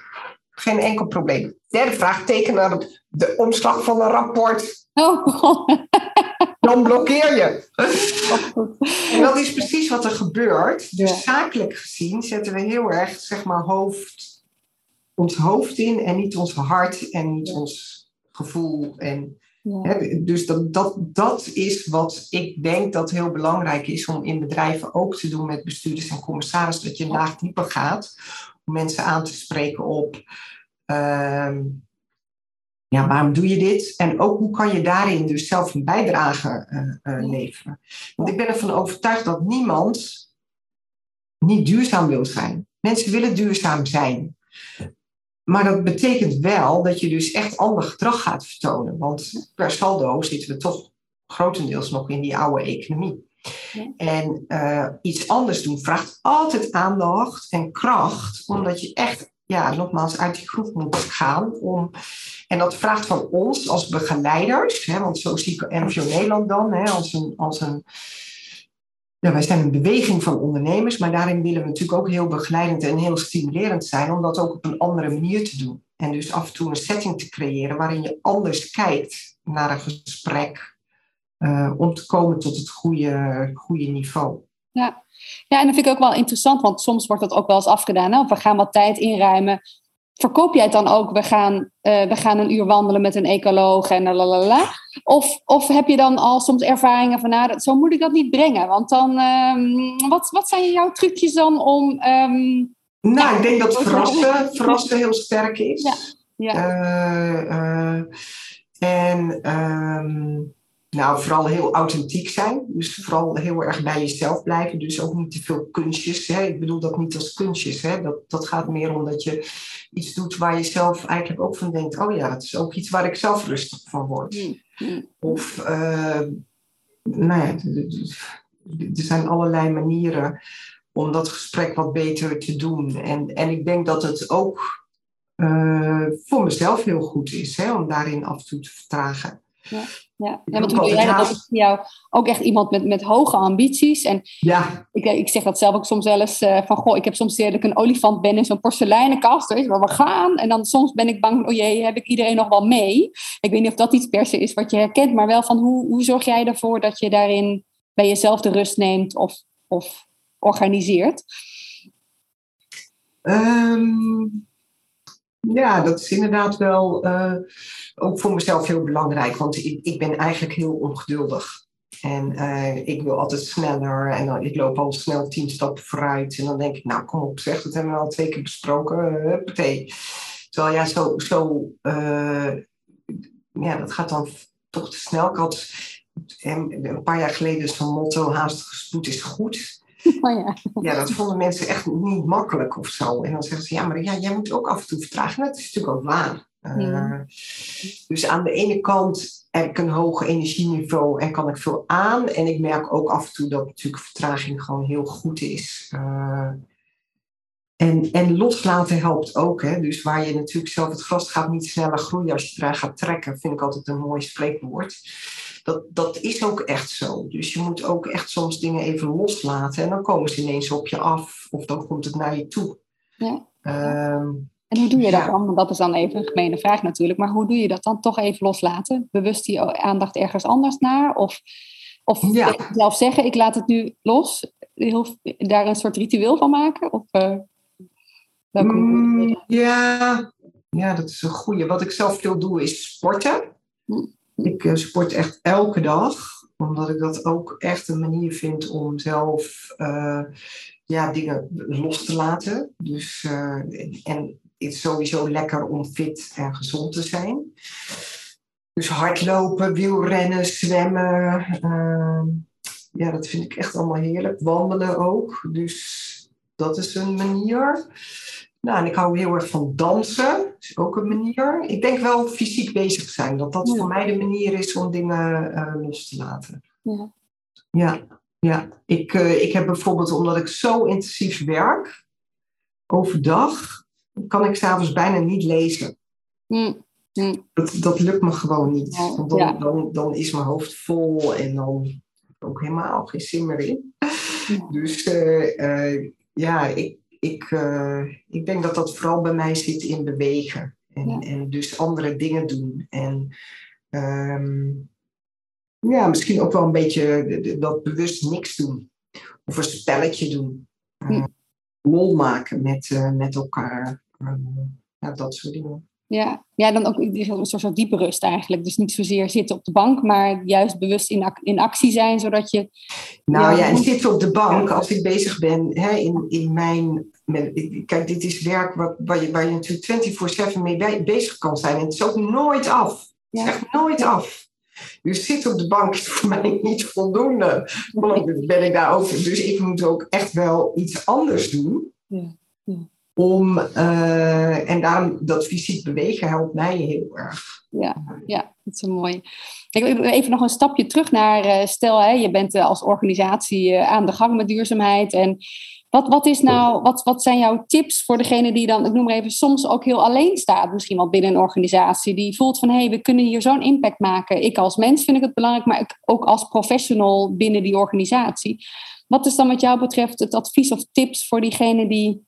Geen enkel probleem. Derde vraag, teken de, de omslag van een rapport. Oh. Dan blokkeer je. en dat is precies wat er gebeurt. Dus zakelijk gezien zetten we heel erg, zeg maar, hoofd, ons hoofd in en niet ons hart en niet ons gevoel. En dus dat, dat, dat is wat ik denk dat heel belangrijk is om in bedrijven ook te doen met bestuurders en commissarissen. Dat je laag dieper gaat om mensen aan te spreken op. Uh, ja, waarom doe je dit? En ook hoe kan je daarin dus zelf een bijdrage uh, uh, leveren? Want ik ben ervan overtuigd dat niemand niet duurzaam wil zijn. Mensen willen duurzaam zijn. Maar dat betekent wel dat je dus echt ander gedrag gaat vertonen. Want per saldo zitten we toch grotendeels nog in die oude economie. En uh, iets anders doen vraagt altijd aandacht en kracht, omdat je echt, ja, nogmaals, uit die groep moet gaan. Om, en dat vraagt van ons als begeleiders, hè, want zo zie ik MVO Nederland dan, hè, als een, als een ja, wij zijn een beweging van ondernemers, maar daarin willen we natuurlijk ook heel begeleidend en heel stimulerend zijn om dat ook op een andere manier te doen. En dus af en toe een setting te creëren waarin je anders kijkt naar een gesprek uh, om te komen tot het goede, goede niveau. Ja. ja, en dat vind ik ook wel interessant, want soms wordt dat ook wel eens afgedaan. Hè? We gaan wat tijd inruimen verkoop jij het dan ook, we gaan, we gaan een uur wandelen met een ecoloog en lalala? Of, of heb je dan al soms ervaringen van, nou, zo moet ik dat niet brengen? Want dan, ehm, wat, wat zijn jouw trucjes dan om... Ehm, nou, ik denk dat verrassen, verrassen heel sterk is. Ja. ja. en ehm, nou, vooral heel authentiek zijn. Dus vooral heel erg bij jezelf blijven. Dus ook niet te veel kunstjes. Hè. Ik bedoel dat niet als kunstjes. Hè. Dat, dat gaat meer om dat je iets doet waar je zelf eigenlijk ook van denkt: oh ja, het is ook iets waar ik zelf rustig van word. Hmm, hmm. Of, uh, nou ja, er zijn allerlei manieren om dat gesprek wat beter te doen. En, en ik denk dat het ook uh, voor mezelf heel goed is hè, om daarin af en toe te vertragen. Ja, ja. ja want hoe jij dat ook voor jou ook echt iemand met, met hoge ambities. En ja. ik, ik zeg dat zelf ook soms wel eens uh, van goh, ik heb soms dat ik een olifant ben in zo'n porseleinen kast, weet je, waar we gaan. En dan soms ben ik bang, oh jee, heb ik iedereen nog wel mee? Ik weet niet of dat iets per se is wat je herkent, maar wel van hoe, hoe zorg jij ervoor dat je daarin bij jezelf de rust neemt of, of organiseert? Um, ja, dat is inderdaad wel uh, ook voor mezelf heel belangrijk, want ik, ik ben eigenlijk heel ongeduldig. En uh, ik wil altijd sneller en dan, ik loop al snel tien stappen vooruit. En dan denk ik, nou kom op zeg, dat hebben we al twee keer besproken. Huppatee. Terwijl ja, zo, zo uh, ja, dat gaat dan toch te snel. Ik had een paar jaar geleden zo'n motto, haastige spoed is goed. Oh ja. ja, dat vonden mensen echt niet makkelijk of zo. En dan zeggen ze, ja, maar ja, jij moet ook af en toe vertragen. Dat is natuurlijk ook waar. Uh, dus aan de ene kant heb ik een hoog energieniveau en kan ik veel aan. En ik merk ook af en toe dat natuurlijk vertraging gewoon heel goed is. Uh, en, en loslaten helpt ook. Hè? Dus waar je natuurlijk zelf het gras gaat niet sneller groeien als je eraan gaat trekken, vind ik altijd een mooi spreekwoord dat, dat is ook echt zo. Dus je moet ook echt soms dingen even loslaten en dan komen ze ineens op je af of dan komt het naar je toe. Ja. Ehm, en hoe doe je dat dan? Dat is dan even een gemene vraag natuurlijk, maar hoe doe je dat dan toch even loslaten? Bewust die aandacht ergens anders naar? Of, of zelf zeggen, ik laat het nu los? Heel, daar een soort ritueel van maken? Of, uh, mm, ja. ja, dat is een goede. Wat ik zelf veel doe is sporten. Hm. Ik uh, sport echt elke dag, omdat ik dat ook echt een manier vind om zelf uh, ja, dingen los te laten. Dus, uh, en het is sowieso lekker om fit en gezond te zijn. Dus hardlopen, wielrennen, zwemmen. ja, dat vind ik echt allemaal heerlijk. Wandelen ook. Dus dat is een manier. Nou, en ik hou heel erg van dansen. Dat is ook een manier. Ik denk wel fysiek bezig zijn. Dat dat voor mij de manier is om dingen uh, los te laten. Ja. Ja, ja. Ik, uh, ik heb bijvoorbeeld, omdat ik zo intensief werk, overdag, kan ik s'avonds bijna niet lezen. Mm. Mm. Dat, dat lukt me gewoon niet. Want dan, ja. dan, dan is mijn hoofd vol en dan heb ik ook helemaal geen zin meer in. Ja. Dus uh, ja, ik, ik, uh, ik denk dat dat vooral bij mij zit in bewegen. En, ja. en dus andere dingen doen. En um, ja, misschien ook wel een beetje dat bewust niks doen. Of een spelletje doen. Uh, lol maken met, uh, met elkaar. ja, dat soort dingen. Ja, ja dan ook een soort, soort diepe rust eigenlijk. Dus niet zozeer zitten op de bank, maar juist bewust in, ac in actie zijn, zodat je... Nou ja, en zitten op de bank, als ik bezig ben hè, in, in mijn... Kijk, dit is werk waar, waar, je, waar je natuurlijk 24-7 mee bezig kan zijn. En het is ook nooit af. Het is echt nooit af. Dus zitten op de bank is voor mij niet voldoende. Ben ik daar ook. Dus ik moet ook echt wel iets anders doen. Ja. Ja om, uh, en daarom dat fysiek bewegen helpt mij heel erg. Ja, ja dat is mooi. Ik wil even nog een stapje terug naar, uh, stel hè, je bent uh, als organisatie aan de gang met duurzaamheid. En wat, wat, is nou, wat, wat zijn jouw tips voor degene die dan, ik noem maar even, soms ook heel alleen staat, misschien wel binnen een organisatie, die voelt van hé, hey, we kunnen hier zo'n impact maken. Ik als mens vind ik het belangrijk, maar ook als professional binnen die organisatie. Wat is dan wat jou betreft het advies of tips voor diegene die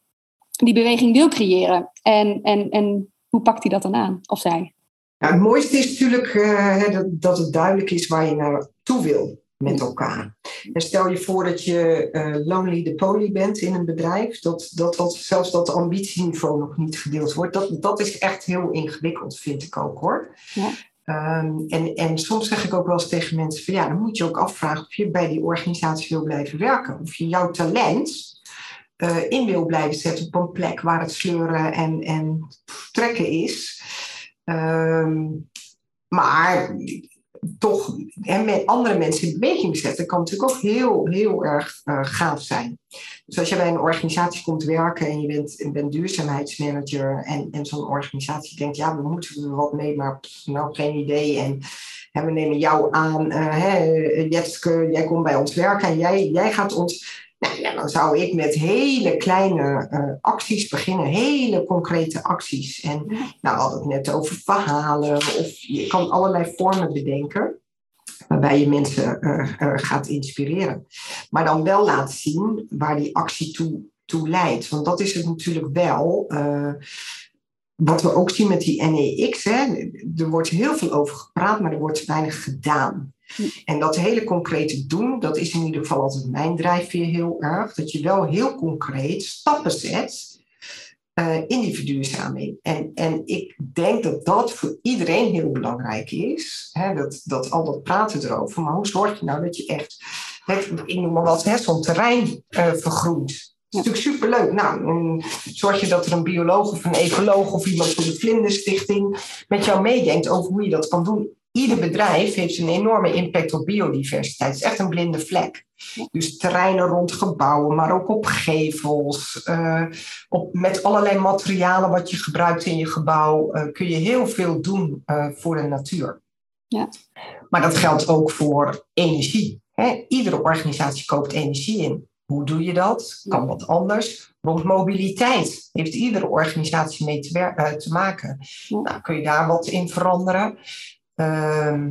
die beweging wil creëren. En, en, en hoe pakt hij dat dan aan, of zij? Ja, het mooiste is natuurlijk uh, dat, dat het duidelijk is waar je naartoe wil. Met elkaar. En stel je voor dat je uh, lonely the poly bent in een bedrijf, dat, dat, dat zelfs dat ambitieniveau nog niet gedeeld wordt. Dat, dat is echt heel ingewikkeld, vind ik ook hoor. Ja. Um, en, en soms zeg ik ook wel eens tegen mensen: van ja, dan moet je ook afvragen of je bij die organisatie wil blijven werken. Of je jouw talent uh, in wil blijven zetten op een plek waar het sleuren en, en trekken is. Um, maar toch met andere mensen in beweging zetten, kan natuurlijk ook heel, heel erg uh, gaaf zijn. Dus als je bij een organisatie komt werken en je bent, bent duurzaamheidsmanager en, en zo'n organisatie denkt, ja, we moeten er wat mee, maar nou geen idee. En we nemen jou aan, uh, hè, jij komt bij ons werken en jij, jij gaat ons nou ja, dan zou ik met hele kleine uh, acties beginnen, hele concrete acties. En nou, hadden het net over verhalen, of je kan allerlei vormen bedenken waarbij je mensen uh, uh, gaat inspireren. Maar dan wel laten zien waar die actie toe, toe leidt. Want dat is het natuurlijk wel. wat we ook zien met die NEX, hè, er wordt heel veel over gepraat, maar er wordt weinig gedaan. En dat hele concrete doen, dat is in ieder geval altijd mijn drijfveer heel erg. Dat je wel heel concreet stappen zet uh, in die verduurzaming. En, en ik denk dat dat voor iedereen heel belangrijk is. Hè, dat, dat al dat praten erover. Maar hoe zorg je nou dat je echt, het, ik noem maar wat, zo'n terrein uh, vergroent. Dat is natuurlijk superleuk. Nou, zorg je dat er een bioloog of een ecoloog of iemand van de Vlinderstichting met jou meedenkt over hoe je dat kan doen ieder bedrijf heeft een enorme impact op biodiversiteit. Het is echt een blinde vlek. Dus terreinen rond gebouwen, maar ook op gevels. Uh, op, met allerlei materialen wat je gebruikt in je gebouw uh, kun je heel veel doen uh, voor de natuur. Ja. Maar dat geldt ook voor energie. Hè? Iedere organisatie koopt energie in. Hoe doe je dat? Kan wat anders. Rond mobiliteit heeft iedere organisatie mee te, te maken. Nou, kun je daar wat in veranderen? Ehm,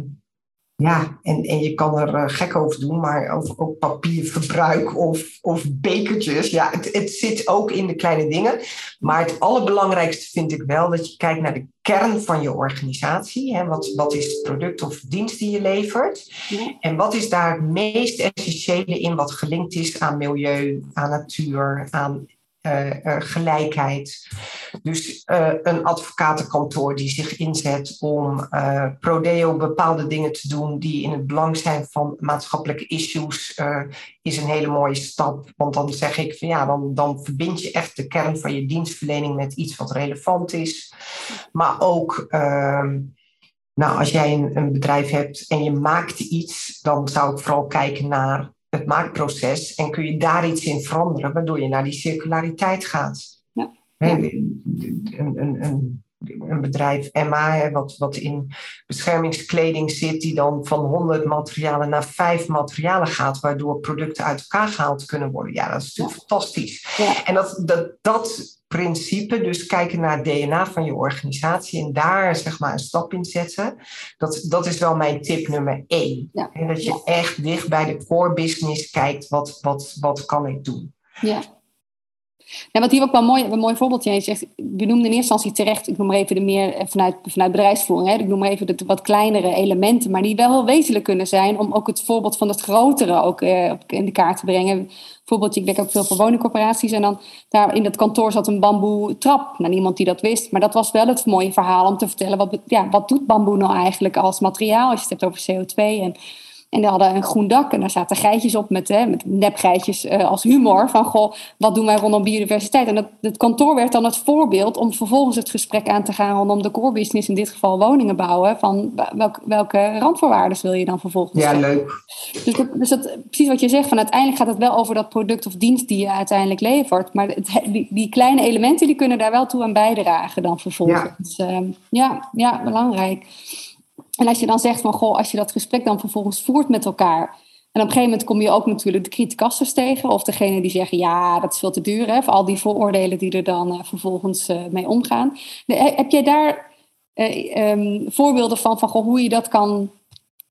ja, en, en je kan er uh, gek over doen, maar over, ook papierverbruik of, of bekertjes. Ja, het, het zit ook in de kleine dingen. Maar het allerbelangrijkste vind ik wel dat je kijkt naar de kern van je organisatie. Hè? Wat, wat is het product of dienst die je levert? En wat is daar het meest essentiële in wat gelinkt is aan milieu, aan natuur, aan gelijkheid. Dus uh, een advocatenkantoor die zich inzet om prodeo bepaalde dingen te doen die in het belang zijn van maatschappelijke issues, is een hele mooie stap. Want dan zeg ik van ja, dan, dan verbind je echt de kern van je dienstverlening met iets wat relevant is. Maar ook. Ehm, nou, als jij een bedrijf hebt en je maakt iets, dan zou ik vooral kijken naar het maakproces en kun je daar iets in veranderen, waardoor je naar die circulariteit gaat. Ja. Een, een, een, een, bedrijf Emma, wat, wat in beschermingskleding zit, die dan van 100 materialen naar 5 materialen gaat, waardoor producten uit elkaar gehaald kunnen worden. Ja, dat is natuurlijk fantastisch. En dat, dat, dat principe, dus kijken naar het DNA van je organisatie en daar zeg maar een stap in zetten. Dat, dat is wel mijn tip nummer één. En dat je echt dicht bij de core business kijkt, wat, wat, wat kan ik doen? Ja. Ja, wat hier ook wel mooi, een mooi voorbeeldje is, zegt, we noemden in eerste instantie terecht, ik noem maar even de meer eh, vanuit, vanuit bedrijfsvoering, hè, ik noem maar even de wat kleinere elementen, maar die wel heel wezenlijk kunnen zijn om ook het voorbeeld van het grotere ook eh, in de kaart te brengen. Bijvoorbeeld, ik werk ook veel voor woningcorporaties en dan daar in dat kantoor zat een bamboe trap. Nou, niemand die dat wist, maar dat was wel het mooie verhaal om te vertellen, wat, ja, wat doet bamboe nou eigenlijk als materiaal als je het hebt over CO2 en en die hadden een groen dak en daar zaten geitjes op met, hè, met nepgeitjes uh, als humor. Van goh, wat doen wij rondom biodiversiteit? En dat, het kantoor werd dan het voorbeeld om vervolgens het gesprek aan te gaan rondom de core business, in dit geval woningen bouwen. Van welk, welke randvoorwaarden wil je dan vervolgens? Ja, leuk. Dus, dat, dus dat, precies wat je zegt, van uiteindelijk gaat het wel over dat product of dienst die je uiteindelijk levert. Maar het, die, die, kleine elementen die kunnen daar wel toe aan bijdragen dan vervolgens. Ja, uh, ja, ja belangrijk. En als je dan zegt van, goh, als je dat gesprek dan vervolgens voert met elkaar. En op een gegeven moment kom je ook natuurlijk de criticasters tegen. Of degene die zeggen, ja, dat is veel te duur. Hè, voor al die vooroordelen die er dan uh, vervolgens uh, mee omgaan. De, heb jij daar um, voorbeelden van, van goh, hoe je dat kan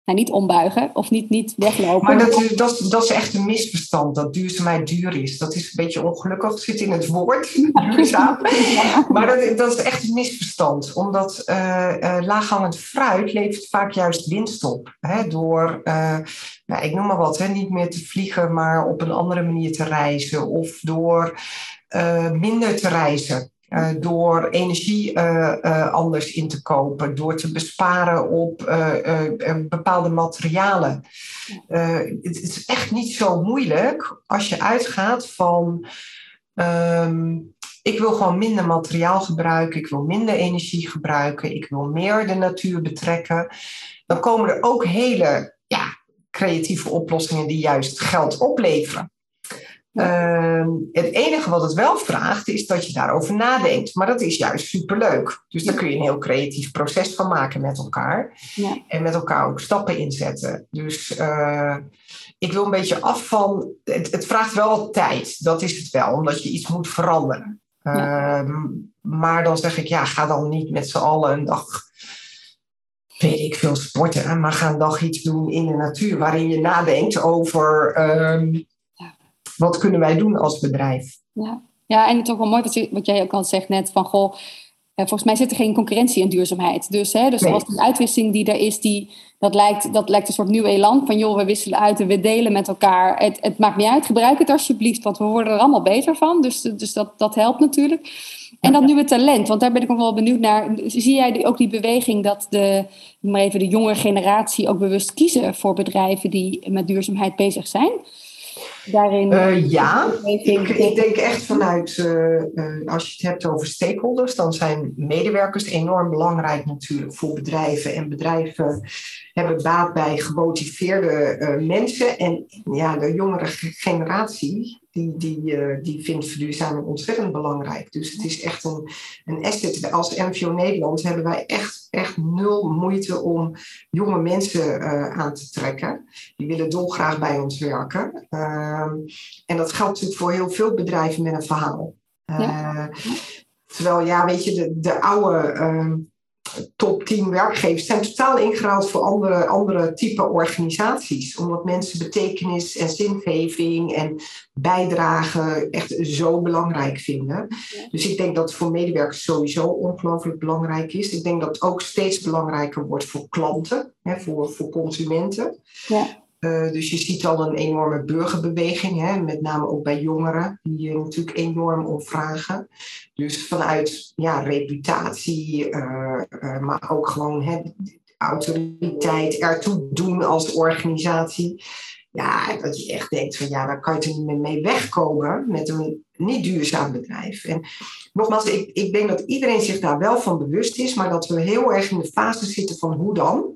nou, niet ombuigen of niet, niet weglopen. Maar dat, dat, dat is echt een misverstand, dat duurzaamheid duur is. Dat is een beetje ongelukkig, het zit in het woord, duurzaam. Maar dat, dat is echt een misverstand, omdat uh, uh, laaghangend fruit levert vaak juist winst op. Hè, door, uh, nou, ik noem maar wat, hè, niet meer te vliegen, maar op een andere manier te reizen. Of door minder te reizen. Uh, door energie uh, uh, anders in te kopen, door te besparen op bepaalde materialen. het is echt niet zo moeilijk als je uitgaat van. Um, ik wil gewoon minder materiaal gebruiken, ik wil minder energie gebruiken, ik wil meer de natuur betrekken. Dan komen er ook hele ja, creatieve oplossingen die juist geld opleveren. Uh, het enige wat het wel vraagt is dat je daarover nadenkt. Maar dat is juist superleuk. Dus daar kun je een heel creatief proces van maken met elkaar. Ja. En met elkaar ook stappen inzetten. Dus uh, ik wil een beetje af van. Het, het, vraagt wel wat tijd. Dat is het wel, omdat je iets moet veranderen. Ja. Uh, maar dan zeg ik, ja, ga dan niet met z'n allen een dag weet ik veel sporten, maar ga een dag iets doen in de natuur waarin je nadenkt over uh, wat kunnen wij doen als bedrijf? Ja, ja en het is ook wel mooi wat, je, wat jij ook al zegt net van goh, eh, volgens mij zit er geen concurrentie in duurzaamheid. Dus, hè, dus als die uitwisseling die er is, die, dat, lijkt, dat lijkt een soort nieuw elan van joh, we wisselen uit en we delen met elkaar. Het, het maakt niet uit, gebruik het alsjeblieft, want we worden er allemaal beter van. Dus, dus dat, dat helpt natuurlijk. En dat nieuwe talent, want daar ben ik ook wel benieuwd naar. Zie jij ook die beweging dat de, maar even de jonge generatie ook bewust kiezen voor bedrijven die met duurzaamheid bezig zijn? Daarin? Uh, ja, ik, ik, denk echt vanuit, uh, uh, als je het hebt over stakeholders, dan zijn medewerkers enorm belangrijk natuurlijk voor bedrijven. En bedrijven hebben baat bij gemotiveerde mensen. En ja, de jongere generatie, die, die, uh, die vindt verduurzaming ontzettend belangrijk. Dus het is echt een, een asset. Als MVO Nederland hebben wij echt, echt nul moeite om jonge mensen uh, aan te trekken. Die willen dolgraag bij ons werken. Uh, en dat geldt natuurlijk voor heel veel bedrijven met een verhaal. Ja. Eh, terwijl, ja, weet je, de, de oude ehm, top 10 werkgevers zijn totaal ingeruild voor andere, andere type organisaties. Omdat mensen betekenis en zingeving en bijdrage echt zo belangrijk vinden. Dus ik denk dat het voor medewerkers sowieso ongelooflijk belangrijk is. Ik denk dat het ook steeds belangrijker wordt voor klanten, hè, voor, voor consumenten. Ja. Uh, dus je ziet al een enorme burgerbeweging, hè, met name ook bij jongeren, die je natuurlijk enorm om vragen. Dus vanuit ja, reputatie, uh, uh, maar ook gewoon hè, autoriteit ertoe doen als organisatie. Ja, dat je echt denkt van ja, daar kan je er niet mee wegkomen met een niet duurzaam bedrijf. En nogmaals, ik, ik denk dat iedereen zich daar wel van bewust is, maar dat we heel erg in de fase zitten van hoe dan.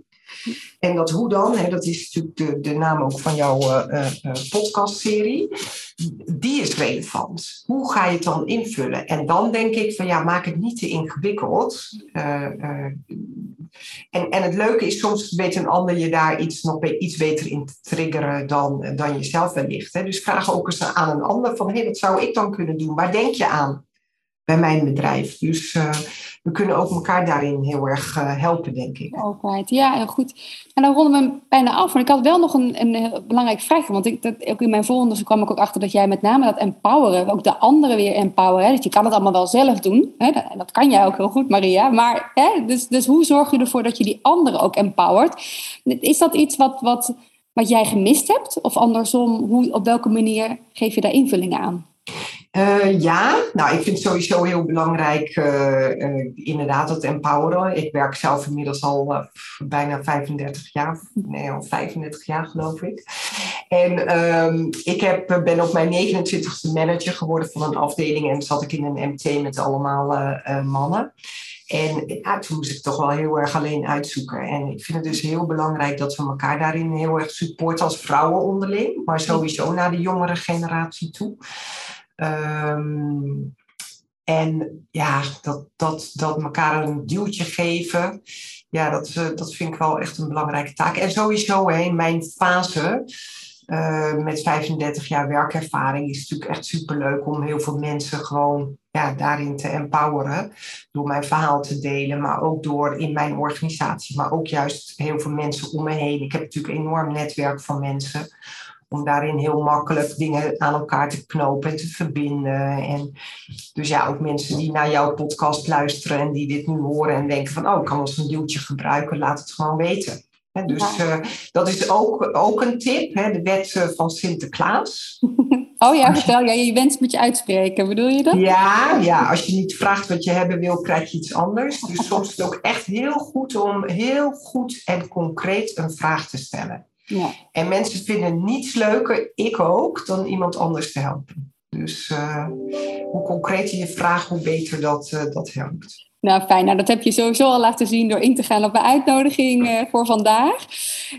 En dat hoe dan, hè, dat is natuurlijk de, de naam ook van jouw uh, uh, podcastserie, die is relevant. Hoe ga je het dan invullen? En dan denk ik van ja, maak het niet te ingewikkeld. En, en het leuke is, soms weet een ander je daar iets, nog iets beter in te triggeren dan, dan jezelf wellicht. Hè? Dus vraag ook eens aan een ander van hé, hey, wat zou ik dan kunnen doen? Waar denk je aan bij mijn bedrijf? Dus we kunnen ook elkaar daarin heel erg uh, helpen, denk ik. Altijd, ja, heel goed. En dan ronden we bijna af. Maar ik had wel nog een, een belangrijk vraag. Want ik, dat, ook in mijn volgende kwam ik ook achter dat jij met name dat empoweren, ook de anderen weer empoweren. Dus je kan het allemaal wel zelf doen. Hè? Dat, dat kan jij ook heel goed, Maria. Maar hè? Dus, dus hoe zorg je ervoor dat je die anderen ook empowert? Is dat iets wat, wat, wat jij gemist hebt? Of andersom, hoe, op welke manier geef je daar invulling aan? Uh, ja, nou, ik vind sowieso heel belangrijk, uh, uh, inderdaad, het empoweren. Ik werk zelf inmiddels al bijna 35 jaar, nee, al 35 jaar geloof ik. En um, ik heb, ben op mijn 29e manager geworden van een afdeling en zat ik in een MT met allemaal mannen. En toen moest ik toch wel heel erg alleen uitzoeken. En ik vind het dus heel belangrijk dat we elkaar daarin heel erg supporten als vrouwen onderling, maar sowieso naar de jongere generatie toe. Um, en ja, dat, dat, dat elkaar een duwtje geven, ja, dat, dat vind ik wel echt een belangrijke taak. En sowieso in mijn fase uh, met 35 jaar werkervaring is natuurlijk echt superleuk om heel veel mensen gewoon ja, daarin te empoweren. Door mijn verhaal te delen, maar ook door in mijn organisatie, maar ook juist heel veel mensen om me heen. Ik heb natuurlijk een enorm netwerk van mensen om daarin heel makkelijk dingen aan elkaar te knopen en te verbinden. En dus ja, ook mensen die naar jouw podcast luisteren en die dit nu horen en denken van, oh, ik kan wel een duwtje gebruiken, laat het gewoon weten. dus uh, dat is ook, ook een tip, hè, de wet eh, van Sinterklaas. Oh ja, vertel. Ja, je wens moet je uitspreken. Bedoel je dat? Ja, ja, als je niet vraagt wat je hebben wil, krijg je iets anders. Dus soms is het ook echt heel goed om heel goed en concreet een vraag te stellen. En mensen vinden niets leuker, ik ook, dan iemand anders te helpen. Dus uh, hoe concreter je vraagt, hoe beter dat, uh, dat helpt. Nou, fijn. Nou, dat heb je sowieso al laten zien door in te gaan op de uitnodiging uh, voor vandaag.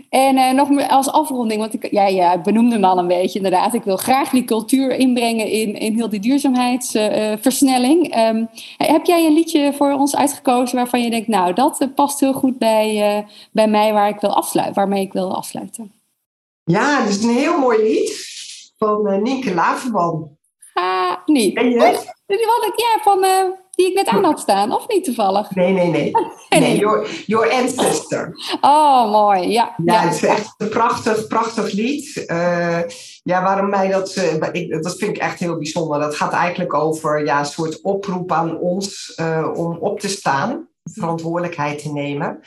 En uh, nog als afronding, want ik ja, ja, benoemde hem al een beetje inderdaad. Ik wil graag die cultuur inbrengen in, in heel die duurzaamheidsversnelling. Uh, um, heb jij een liedje voor ons uitgekozen waarvan je denkt, nou, dat past heel goed bij, bij mij waar ik wil afsluiten, waarmee ik wil afsluiten? Ja, dat is een heel mooi lied van Nienke Laverman. Ah, niet. En je? Ik, ja, van die ik net aan had staan, of niet toevallig? Nee, nee, nee. Nee, your, your Ancestor. Oh, mooi. Ja, ja, het is echt een prachtig, prachtig lied. Uh, ja, waarom mij dat... Uh, ik, dat vind ik echt heel bijzonder. Dat gaat eigenlijk over ja, een soort oproep aan ons uh, om op te staan. Verantwoordelijkheid te nemen.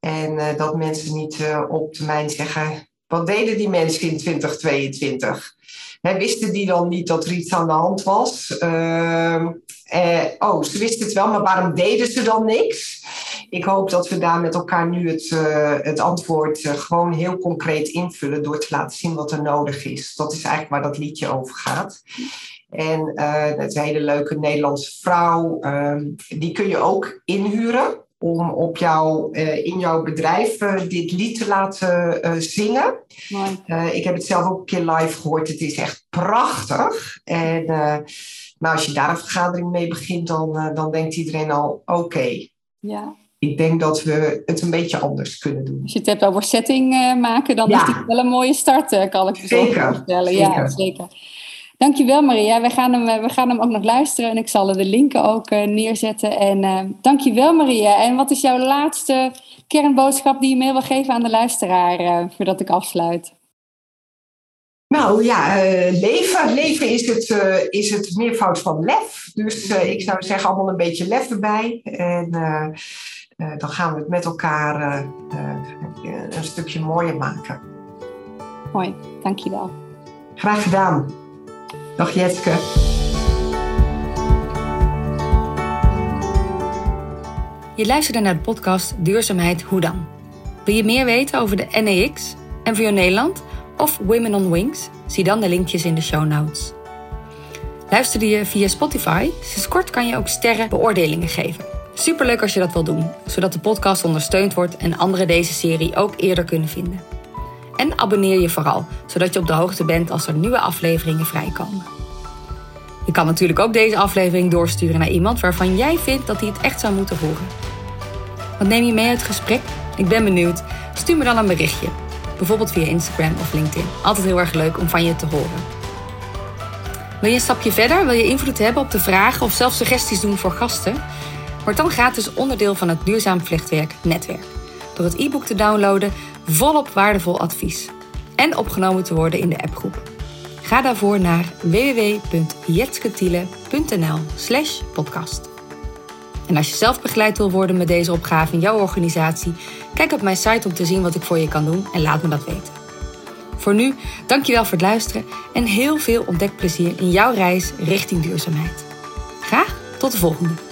En dat mensen niet op termijn zeggen... Wat deden die mensen in 2022? wisten die dan niet dat er iets aan de hand was? Uh, eh, oh, ze wisten het wel, maar waarom deden ze dan niks? Ik hoop dat we daar met elkaar nu het, uh, het antwoord uh, gewoon heel concreet invullen door te laten zien wat er nodig is. Dat is eigenlijk waar dat liedje over gaat. En uh, het is een hele leuke Nederlandse vrouw. Ehm, die kun je ook inhuren om op jou, in jouw bedrijf dit lied te laten zingen. ik heb het zelf ook een keer live gehoord. Het is echt prachtig. En maar als je daar een vergadering mee begint, dan, uh, dan denkt iedereen al: oké. Ja. Ik denk dat we het een beetje anders kunnen doen. Als je het hebt over setting uh, maken, dan is dit wel een mooie start, uh, kan ik je zeker, voorstellen. Zeker. Ja, zeker. Dankjewel Maria. We gaan, hem, we gaan hem ook nog luisteren en ik zal de linken ook neerzetten. En uh, dankjewel Maria. En wat is jouw laatste kernboodschap die je mee wil geven aan de luisteraar voordat ik afsluit? Nou ja, uh, leven. Leven is het, uh, is het meervoud van lef. Dus uh, ik zou zeggen, allemaal een beetje lef erbij. En dan gaan we het met elkaar een stukje mooier maken. Mooi, dankjewel. Graag gedaan. Dag Jetske. Je luisterde naar de podcast Duurzaamheid Hoe dan? Wil je meer weten over de NEX en voor Nederland? Of Women on Wings? Zie dan de linkjes in de show notes. Luisterde je via Spotify? Sinds kort kan je ook sterren beoordelingen geven. Superleuk als je dat wil doen, zodat de podcast ondersteund wordt en anderen deze serie ook eerder kunnen vinden. En abonneer je vooral, zodat je op de hoogte bent als er nieuwe afleveringen vrijkomen. Je kan natuurlijk ook deze aflevering doorsturen naar iemand waarvan jij vindt dat hij het echt zou moeten horen. Wat neem je mee uit het gesprek? Ik ben benieuwd. Stuur me dan een berichtje bijvoorbeeld via Instagram of LinkedIn. Altijd heel erg leuk om van je te horen. Wil je een stapje verder? Wil je invloed hebben op de vragen of zelfs suggesties doen voor gasten? Word dan gratis onderdeel van het Duurzaam Vlechtwerk Netwerk. Door het e-book te downloaden, volop waardevol advies. En opgenomen te worden in de appgroep. Ga daarvoor naar www.jetsketiele.nl slash podcast. En als je zelf begeleid wil worden met deze opgave in jouw organisatie, kijk op mijn site om te zien wat ik voor je kan doen en laat me dat weten. Voor nu, dankjewel voor het luisteren en heel veel ontdekplezier in jouw reis richting duurzaamheid. Graag tot de volgende!